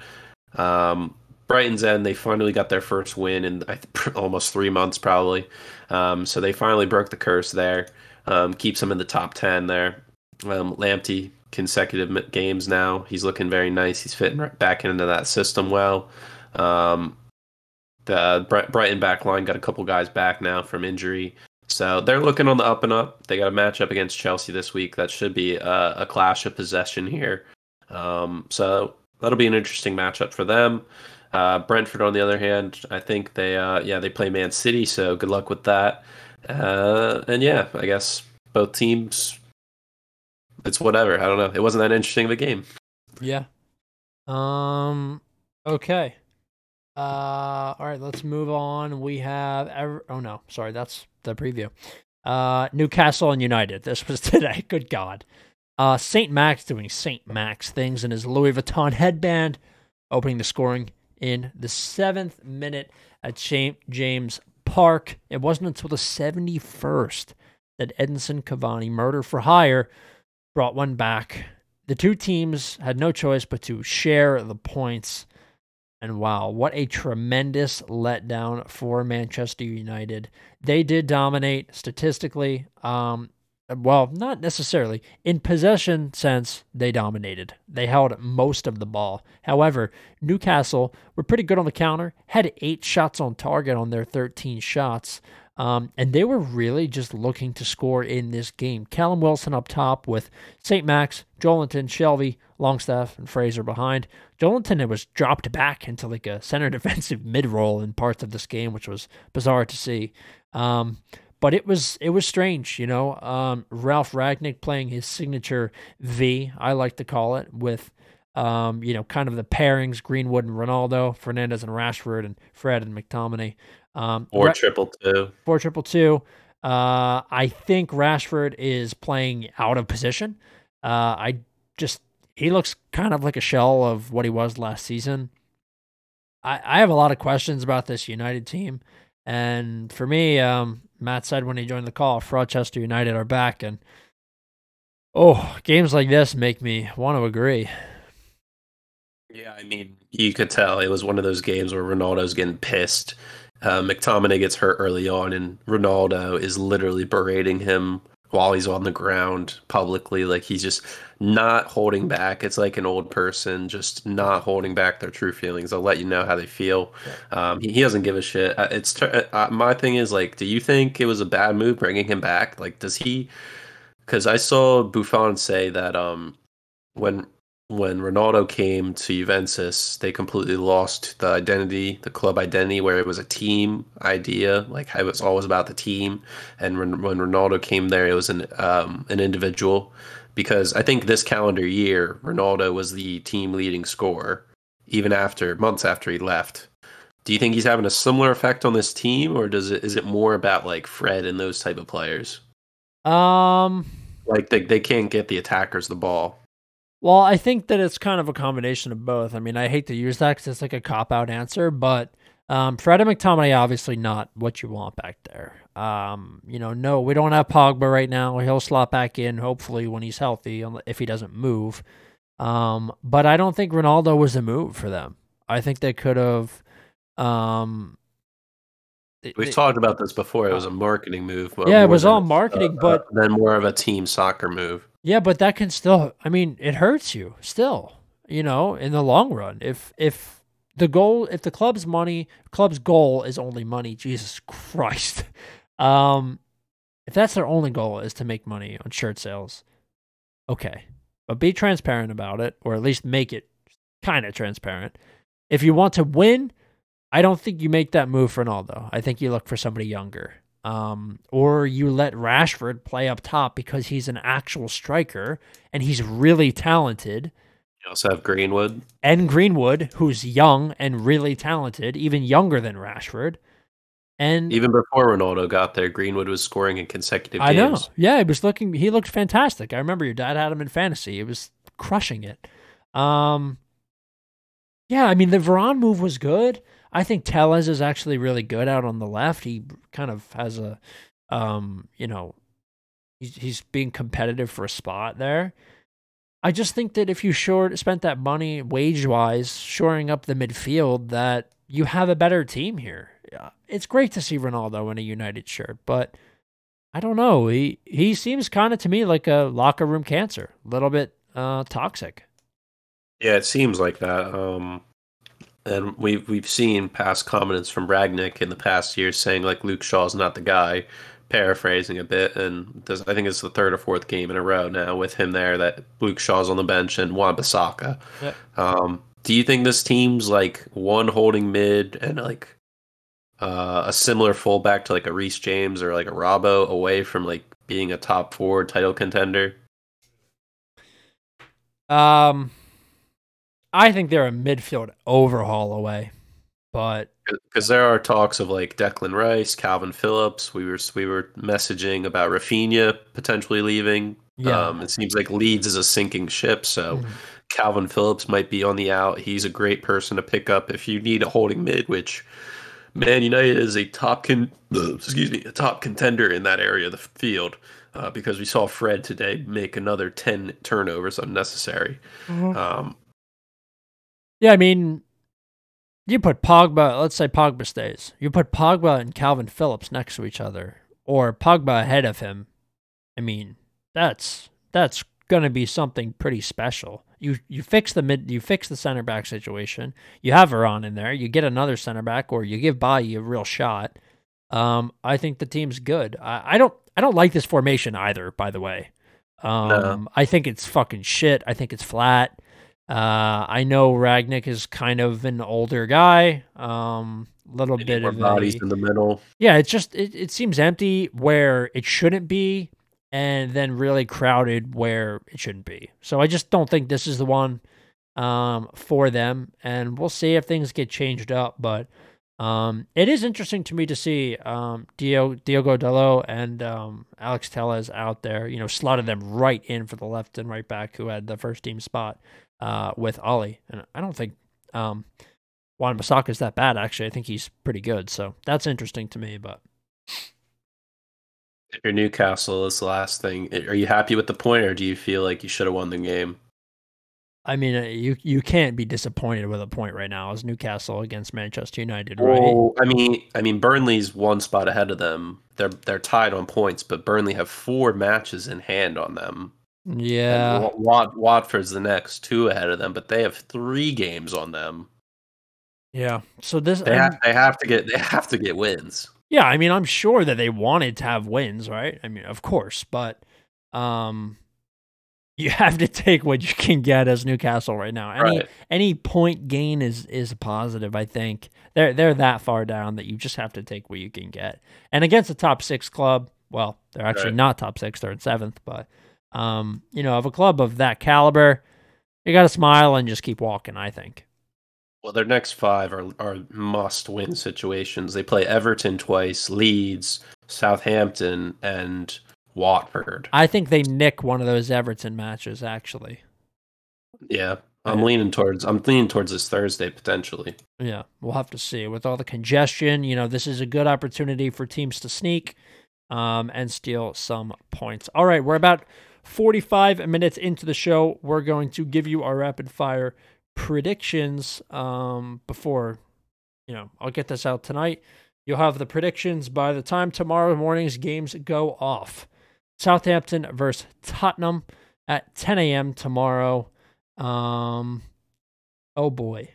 um, Brighton's End, they finally got their first win in almost three months, probably. Um, so they finally broke the curse there. Um, keeps them in the top 10 there. Um, Lamptey, consecutive games now. He's looking very nice. He's fitting right back into that system well. Um, the Brighton back line got a couple guys back now from injury. So they're looking on the up and up. They got a matchup against Chelsea this week. That should be a, a clash of possession here. Um, so that'll be an interesting matchup for them. Uh, Brentford, on the other hand, I think they, uh, yeah, they play Man City. So good luck with that. Uh, and yeah, I guess both teams. It's whatever. I don't know. It wasn't that interesting of a game. Yeah. Um. Okay. Uh, all right, let's move on. We have ever. Oh no, sorry, that's the preview. Uh, Newcastle and United. This was today. Good God. Uh, Saint Max doing Saint Max things in his Louis Vuitton headband, opening the scoring in the seventh minute at. James Park. It wasn't until the 71st that Edinson Cavani, murder for hire, brought one back. The two teams had no choice but to share the points. And wow, what a tremendous letdown for Manchester United. They did dominate statistically. Um, well, not necessarily. In possession sense, they dominated. They held most of the ball. However, Newcastle were pretty good on the counter, had eight shots on target on their 13 shots. Um, and they were really just looking to score in this game. Callum Wilson up top with St. Max, Joelinton, Shelvey, Longstaff, and Fraser behind. Joelinton was dropped back into like a center defensive mid role in parts of this game, which was bizarre to see. Um, but it was it was strange, you know. Um, Ralf Rangnick playing his signature V, I like to call it, with um, you know, kind of the pairings, Greenwood and Ronaldo, Fernandes and Rashford, and Fred and McTominay. Um, or triple two. Four triple two. Uh, I think Rashford is playing out of position. Uh, I just he looks kind of like a shell of what he was last season. I, I have a lot of questions about this United team, and for me, um, Matt said when he joined the call, Rochester United are back, and oh, games like this make me want to agree. Yeah, I mean, you could tell it was one of those games where Ronaldo's getting pissed uh, McTominay gets hurt early on, and Ronaldo is literally berating him while he's on the ground publicly. Like he's just not holding back. It's like an old person just not holding back their true feelings. They'll let you know how they feel. Um, he, he doesn't give a shit. Uh, it's uh, my thing is like, do you think it was a bad move bringing him back? Like, does he? Because I saw Buffon say that um, when when Ronaldo came to Juventus, they completely lost the identity, the club identity, where it was a team idea. Like it was always about the team. And when, when Ronaldo came there, it was an um, an individual. Because I think this calendar year, Ronaldo was the team leading scorer, even after months after he left. Do you think he's having a similar effect on this team, or does it is it more about like Fred and those type of players? Um, like they they can't get the attackers the ball. Well, I think that it's kind of a combination of both. I mean, I hate to use that because it's like a cop out answer, but um, Fred and McTominay obviously not what you want back there. Um, you know, no, we don't have Pogba right now. He'll slot back in hopefully when he's healthy, if he doesn't move. Um, but I don't think Ronaldo was a move for them. I think they could have. Um, We've they, talked about this before. It was a marketing move. Yeah, it was all marketing, uh, but then more of a team soccer move. Yeah, but that can still I mean, it hurts you still, you know, in the long run. If if the goal if the club's money club's goal is only money, Jesus Christ. Um if that's their only goal is to make money on shirt sales, okay. But be transparent about it, or at least make it kind of transparent. If you want to win, I don't think you make that move for Ronaldo. I think you look for somebody younger. Um, or you let Rashford play up top because he's an actual striker and he's really talented. You also have Greenwood. And Greenwood, who's young and really talented, even younger than Rashford. And even before Ronaldo got there, Greenwood was scoring in consecutive I games. know. Yeah, he was looking he looked fantastic. I remember your dad had him in fantasy. He was crushing it. Um Yeah, I mean the Varane move was good. I think Telles is actually really good out on the left. He kind of has a um, you know, he's he's being competitive for a spot there. I just think that if you short spent that money wage wise shoring up the midfield, that you have a better team here it's great to see Ronaldo in a United shirt, but I don't know. He he seems kind of to me like a locker room cancer, a little bit uh, toxic. Yeah, it seems like that. Um, and we've we've seen past comments from Rangnick in the past years saying like Luke Shaw's not the guy. Paraphrasing a bit, and this, I think it's the third or fourth game in a row now with him there that Luke Shaw's on the bench and Wan-Bissaka. Yep. Um, do you think this team's like one holding mid and like uh, a similar fullback to like a Reece James or like a Robbo away from like being a top four title contender? Um, I think they're a midfield overhaul away, but because there are talks of like Declan Rice, Kalvin Phillips. We were we were messaging about Raphinha potentially leaving. Yeah. Um, it seems like Leeds is a sinking ship, so mm. Kalvin Phillips might be on the out. He's a great person to pick up if you need a holding mid, which Man United is a top con- excuse me a top contender in that area of the field uh, because we saw Fred today make another ten turnovers unnecessary. Mm-hmm. Um, yeah, I mean, you put Pogba. Let's say Pogba stays. You put Pogba and Kalvin Phillips next to each other, or Pogba ahead of him. I mean, that's that's gonna be something pretty special you you fix the mid you fix the center back situation. You have Varane in there. You get another center back, or you give Bailly a real shot. Um, I think the team's good. I, I don't I don't like this formation either. By the way, um, no. I think it's fucking shit. I think it's flat. Uh, I know Rangnick is kind of an older guy. Um, little bit of bodies a, in the middle. Yeah, it's just it, it seems empty where it shouldn't be and then really crowded where it shouldn't be. So I just don't think this is the one um, for them, and we'll see if things get changed up. But um, it is interesting to me to see um, Diogo, Diogo Dalot and um, Alex Telles out there. You know, slotted them right in for the left and right back who had the first team spot uh, with Ole, and I don't think. Um, Wan-Bissaka is that bad, actually. I think he's pretty good. So that's interesting to me. But if you're Newcastle, is the last thing. Are you happy with the point, or do you feel like you should have won the game? I mean, uh, you you can't be disappointed with a point right now as Newcastle against Manchester United, right? Well, I mean, I mean, Burnley's one spot ahead of them. They're they're tied on points, but Burnley have four matches in hand on them. Yeah, Wat, Watford's the next two ahead of them, but they have three games on them. Yeah, so this they have, they have to get they have to get wins. Yeah, I mean, I'm sure that they wanted to have wins, right? I mean, of course, but um, you have to take what you can get as Newcastle right now. Any right. any point gain is is a positive. I think they're they're that far down that you just have to take what you can get. And against a top six club, well, they're actually right. not top six; they're in seventh. But um, you know, of a club of that caliber, you got to smile and just keep walking. I think. Well, their next five are are must win situations. They play Everton twice, Leeds, Southampton, and Watford. I think they nick one of those Everton matches. Actually, yeah, I'm leaning towards. I'm leaning towards this Thursday potentially. Yeah, we'll have to see. With all the congestion, you know, this is a good opportunity for teams to sneak um, and steal some points. All right, we're about 45 minutes into the show. We're going to give you our rapid fire predictions um, before, you know, I'll get this out tonight. You'll have the predictions by the time tomorrow morning's games go off. Southampton versus Tottenham at 10 a.m. tomorrow. Um, oh boy.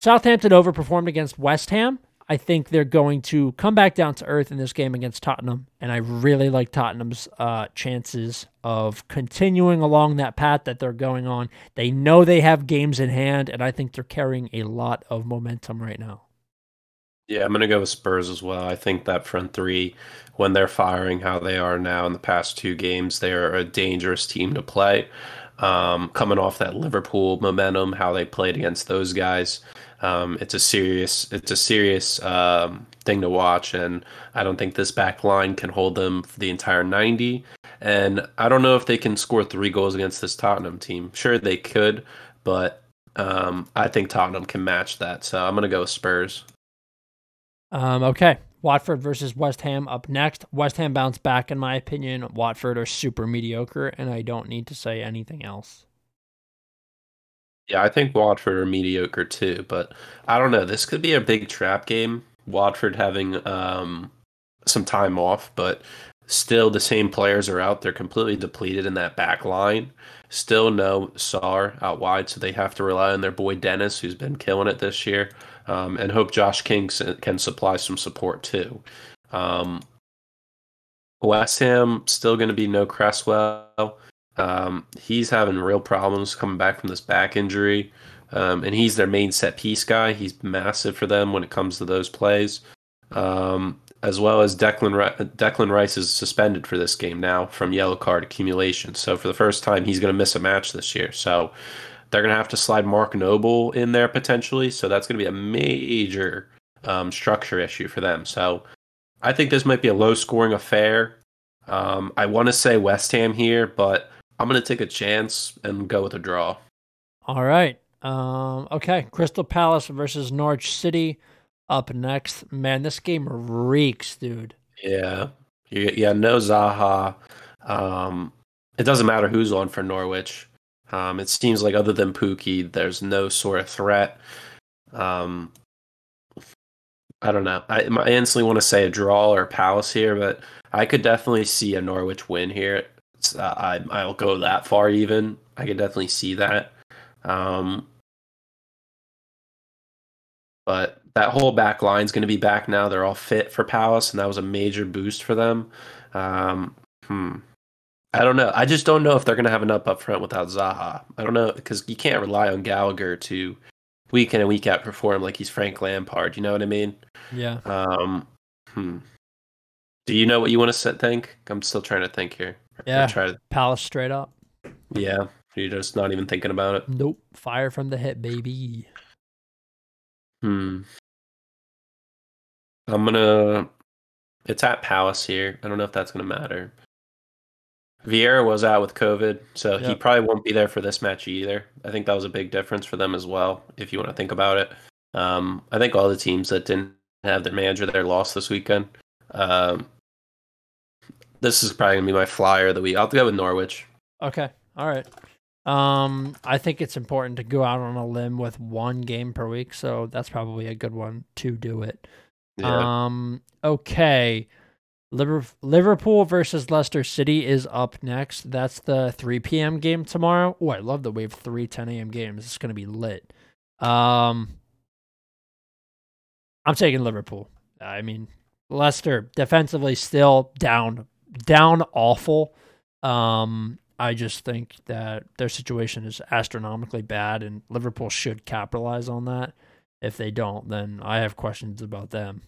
Southampton overperformed against West Ham. I think they're going to come back down to earth in this game against Tottenham, and I really like Tottenham's uh, chances of continuing along that path that they're going on. They know they have games in hand, and I think they're carrying a lot of momentum right now. Yeah, I'm going to go with Spurs as well. I think that front three, when they're firing how they are now in the past two games, they're a dangerous team to play. Um, coming off that Liverpool momentum, how they played against those guys. Um, it's a serious it's a serious um, thing to watch, and I don't think this back line can hold them for the entire 90. And I don't know if they can score three goals against this Tottenham team. Sure, they could, but um, I think Tottenham can match that. So I'm going to go Spurs. Um, okay. Watford versus West Ham up next. West Ham bounce back, in my opinion. Watford are super mediocre, and I don't need to say anything else. Yeah, I think Watford are mediocre too, but I don't know. This could be a big trap game. Watford having um, some time off, but still the same players are out. They're completely depleted in that back line. Still no Sarr out wide, so they have to rely on their boy Dennis, who's been killing it this year, um, and hope Josh King can supply some support too. Um, West Ham still going to be no Cresswell. Um, he's having real problems coming back from this back injury, um, and he's their main set piece guy. He's massive for them when it comes to those plays. Um, as well as Declan Declan Rice is suspended for this game now from yellow card accumulation. So for the first time, he's going to miss a match this year. So they're going to have to slide Mark Noble in there potentially. So that's going to be a major um, structure issue for them. So I think this might be a low scoring affair. Um, I want to say West Ham here, but I'm going to take a chance and go with a draw. All right. Um, okay. Crystal Palace versus Norwich City up next. Man, this game reeks, dude. Yeah. Yeah, no Zaha. Um, it doesn't matter who's on for Norwich. Um, it seems like other than Pukki, there's no sort of threat. Um, I don't know. I, I instantly want to say a draw or a Palace here, but I could definitely see a Norwich win here. Uh, I I'll go that far even. I can definitely see that. Um, but that whole back line is going to be back now. They're all fit for Palace, and that was a major boost for them. Um, hmm. I don't know. I just don't know if they're going to have enough up front without Zaha. I don't know because you can't rely on Gallagher to week in and week out perform like he's Frank Lampard. You know what I mean? Yeah. Um. Hmm. Do you know what you want to think? I'm still trying to think here. Yeah. Try to... Palace straight up. Yeah. You're just not even thinking about it. Nope. Fire from the hip, baby. Hmm. I'm gonna. It's at Palace here. I don't know if that's gonna matter. Vieira was out with COVID, so yep. he probably won't be there for this match either. I think that was a big difference for them as well, if you want to think about it. Um, I think all the teams that didn't have their manager there lost this weekend. Um, this is probably gonna be my flyer of the week. I'll go with Norwich. Okay. All right. Um, I think it's important to go out on a limb with one game per week, so that's probably a good one to do it. Yeah. Um, okay. Liverpool versus Leicester City is up next. That's the 3 p.m. game tomorrow. Oh, I love that we have three 10 a.m. games. It's going to be lit. Um, I'm taking Liverpool. I mean, Leicester defensively still down, down awful. Um, I just think that their situation is astronomically bad, and Liverpool should capitalize on that. If they don't, then I have questions about them.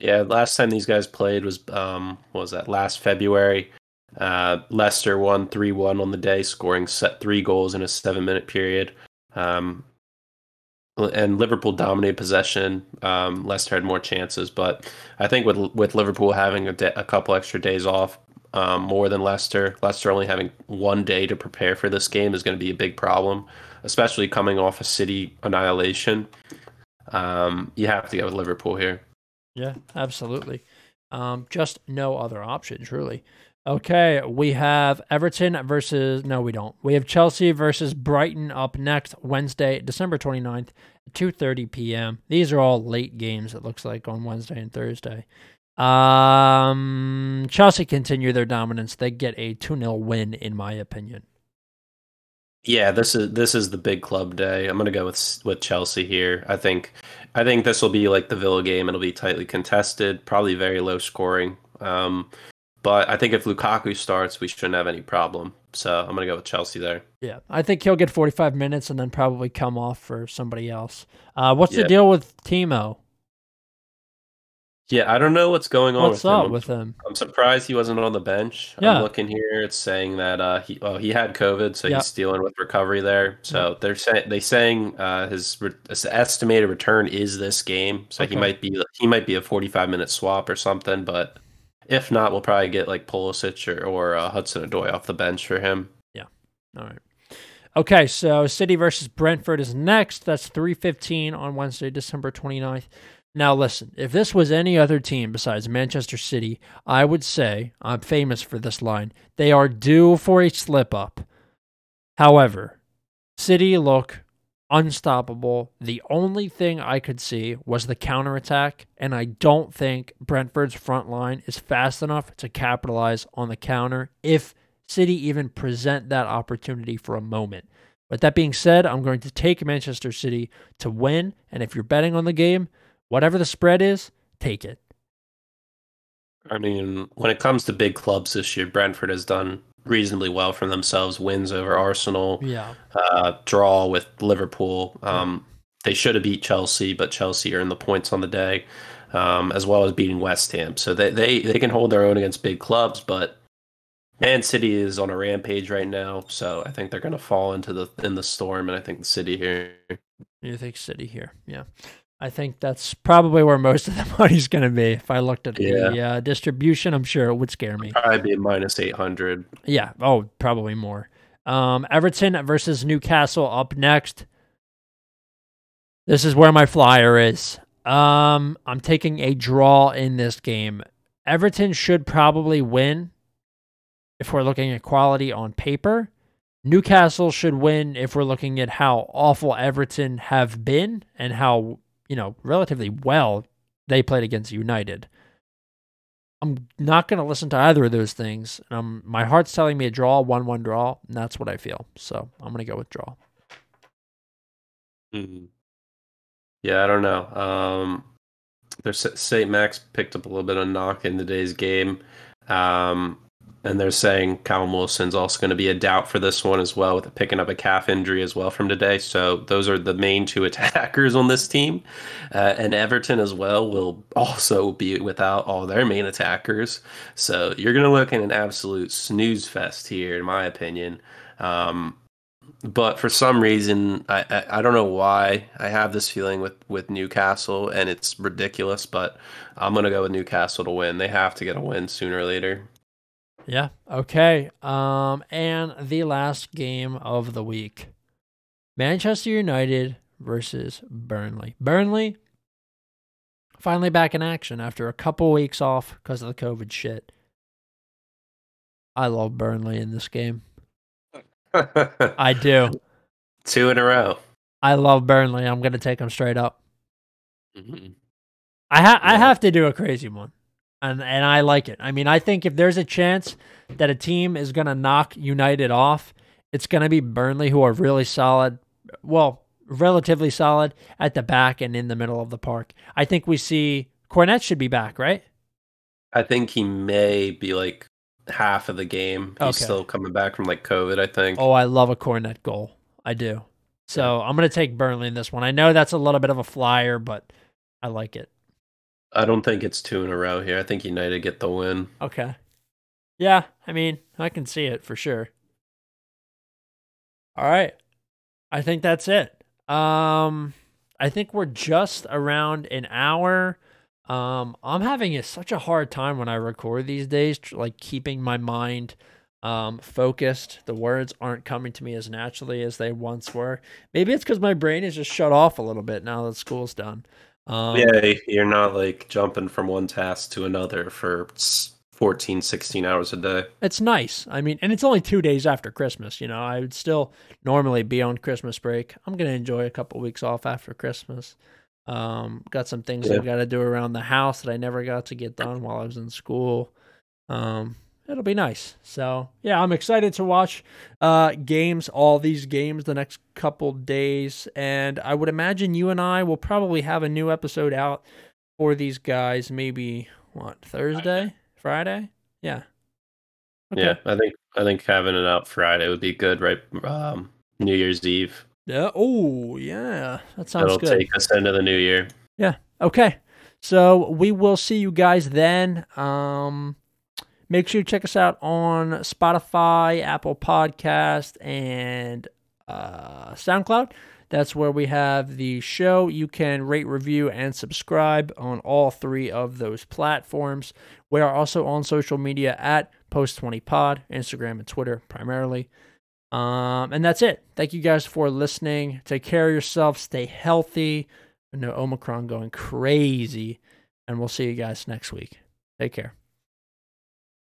Yeah, last time these guys played was um was that last February. Uh, Leicester won three one on the day, scoring set three goals in a seven minute period. Um, and Liverpool dominated possession. Um, Leicester had more chances, but I think with with Liverpool having a, de- a couple extra days off, um, more than Leicester, Leicester only having one day to prepare for this game is going to be a big problem, especially coming off a City annihilation. Um, you have to go with Liverpool here. Yeah, absolutely. Um, just no other options, really. Okay, we have Everton versus no, we don't. We have Chelsea versus Brighton up next Wednesday, December 29th, 2:30 p.m. These are all late games it looks like on Wednesday and Thursday. Um Chelsea continue their dominance. They get a 2-0 win in my opinion. Yeah, this is this is the big club day. I'm gonna go with with Chelsea here. I think I think this will be like the Villa game. It'll be tightly contested, probably very low scoring. Um, but I think if Lukaku starts, we shouldn't have any problem. So I'm gonna go with Chelsea there. Yeah, I think he'll get 45 minutes and then probably come off for somebody else. Uh, what's yeah. the deal with Timo? Yeah, I don't know what's going on What's with up him. with him? I'm surprised he wasn't on the bench. Yeah. I'm looking here. It's saying that uh, he well he had COVID, so Yep. he's dealing with recovery there. So they're saying they saying uh, his, re- his estimated return is this game. So Okay. he might be he might be a 45 minute swap or something. But if not, we'll probably get like Pulisic or, or uh, Hudson Odoi off the bench for him. Yeah. All right. Okay, so City versus Brentford is next. That's 3:15 on Wednesday, December 29th. Now listen, if this was any other team besides Manchester City, I would say I'm famous for this line. They are due for a slip up. However, City look unstoppable. The only thing I could see was the counterattack, and I don't think Brentford's front line is fast enough to capitalize on the counter if City even present that opportunity for a moment. But that being said, I'm going to take Manchester City to win, and if you're betting on the game, whatever the spread is, take it. I mean, when it comes to big clubs this year, Brentford has done reasonably well for themselves. Wins over Arsenal, Yeah. uh, draw with Liverpool. Um, they should have beat Chelsea, but Chelsea earned the points on the day, um, as well as beating West Ham. So they, they they can hold their own against big clubs, but Man City is on a rampage right now. So I think they're going to fall into the in the storm, and I think the City here. You think City here? Yeah. I think that's probably where most of the money's going to be. If I looked at the uh, distribution, I'm sure it would scare me. Probably be minus eight hundred. Yeah. Oh, probably more. Um, Everton versus Newcastle up next. This is where my flyer is. Um, I'm taking a draw in this game. Everton should probably win if we're looking at quality on paper. Newcastle should win if we're looking at how awful Everton have been and how, you know, relatively well they played against United. I'm not going to listen to either of those things. And um, my heart's telling me a draw, one-one draw, and that's what I feel. So I'm going to go with draw. Mhm. Yeah, I don't know. Um, there's St. Max picked up a little bit of knock in today's game, um, and they're saying Callum Wilson's also going to be a doubt for this one as well, with picking up a calf injury as well from today. So those are the main two attackers on this team, uh, and Everton as well will also be without all their main attackers. So you're going to look at an absolute snooze fest here, in my opinion. Um, but for some reason, I, I I don't know why I have this feeling with with Newcastle, and it's ridiculous. But I'm gonna go with Newcastle to win. They have to get a win sooner or later. Yeah. Okay. Um, and the last game of the week Manchester United versus Burnley. Burnley finally back in action after a couple weeks off because of the COVID shit. I love Burnley in this game. I do. Two in a row. I love Burnley. I'm going to take them straight up. Mhm. I ha- I have to do a crazy one, and and I like it. I mean, I think if there's a chance that a team is gonna knock United off, it's gonna be Burnley, who are really solid. Well, relatively solid at the back and in the middle of the park. I think we see Cornet should be back, right? I think he may be like half of the game. He's Okay. still coming back from like COVID. I think. Oh, I love a Cornet goal. I do. So I'm gonna take Burnley in this one. I know that's a little bit of a flyer, but I like it. I don't think it's two in a row here. I think United get the win. Okay. Yeah, I mean, I can see it for sure. All right. I think that's it. Um I think we're just around an hour. Um I'm having a, such a hard time when I record these days like keeping my mind um focused. The words aren't coming to me as naturally as they once were. Maybe it's cuz my brain is just shut off a little bit now that school's done. Um yeah, you're not like jumping from one task to another for 14, 16 hours a day. It's nice. I mean, and it's only two days after Christmas. You know, I would still normally be on Christmas break. I'm gonna enjoy a couple weeks off after Christmas. Um, got some things Yeah. I've got to do around the house that I never got to get done while I was in school. Um, it'll be nice. So yeah, I'm excited to watch uh games, all these games the next couple days, and I would imagine you and I will probably have a new episode out for these guys. Maybe what Thursday, Friday? Yeah. Yeah, I think I think having it out Friday would be good, right? Um, New Year's Eve. Yeah. Oh, yeah. That sounds good. It'll take us into the new year. Yeah. Okay. So we will see you guys then. Um, make sure you check us out on Spotify, Apple Podcast, and uh, SoundCloud. That's where we have the show. You can rate, review, and subscribe on all three of those platforms. We are also on social media at Post20Pod, Instagram and Twitter primarily. Um, and that's it. Thank you guys for listening. Take care of yourself. Stay healthy. No Omicron going crazy. And we'll see you guys next week. Take care.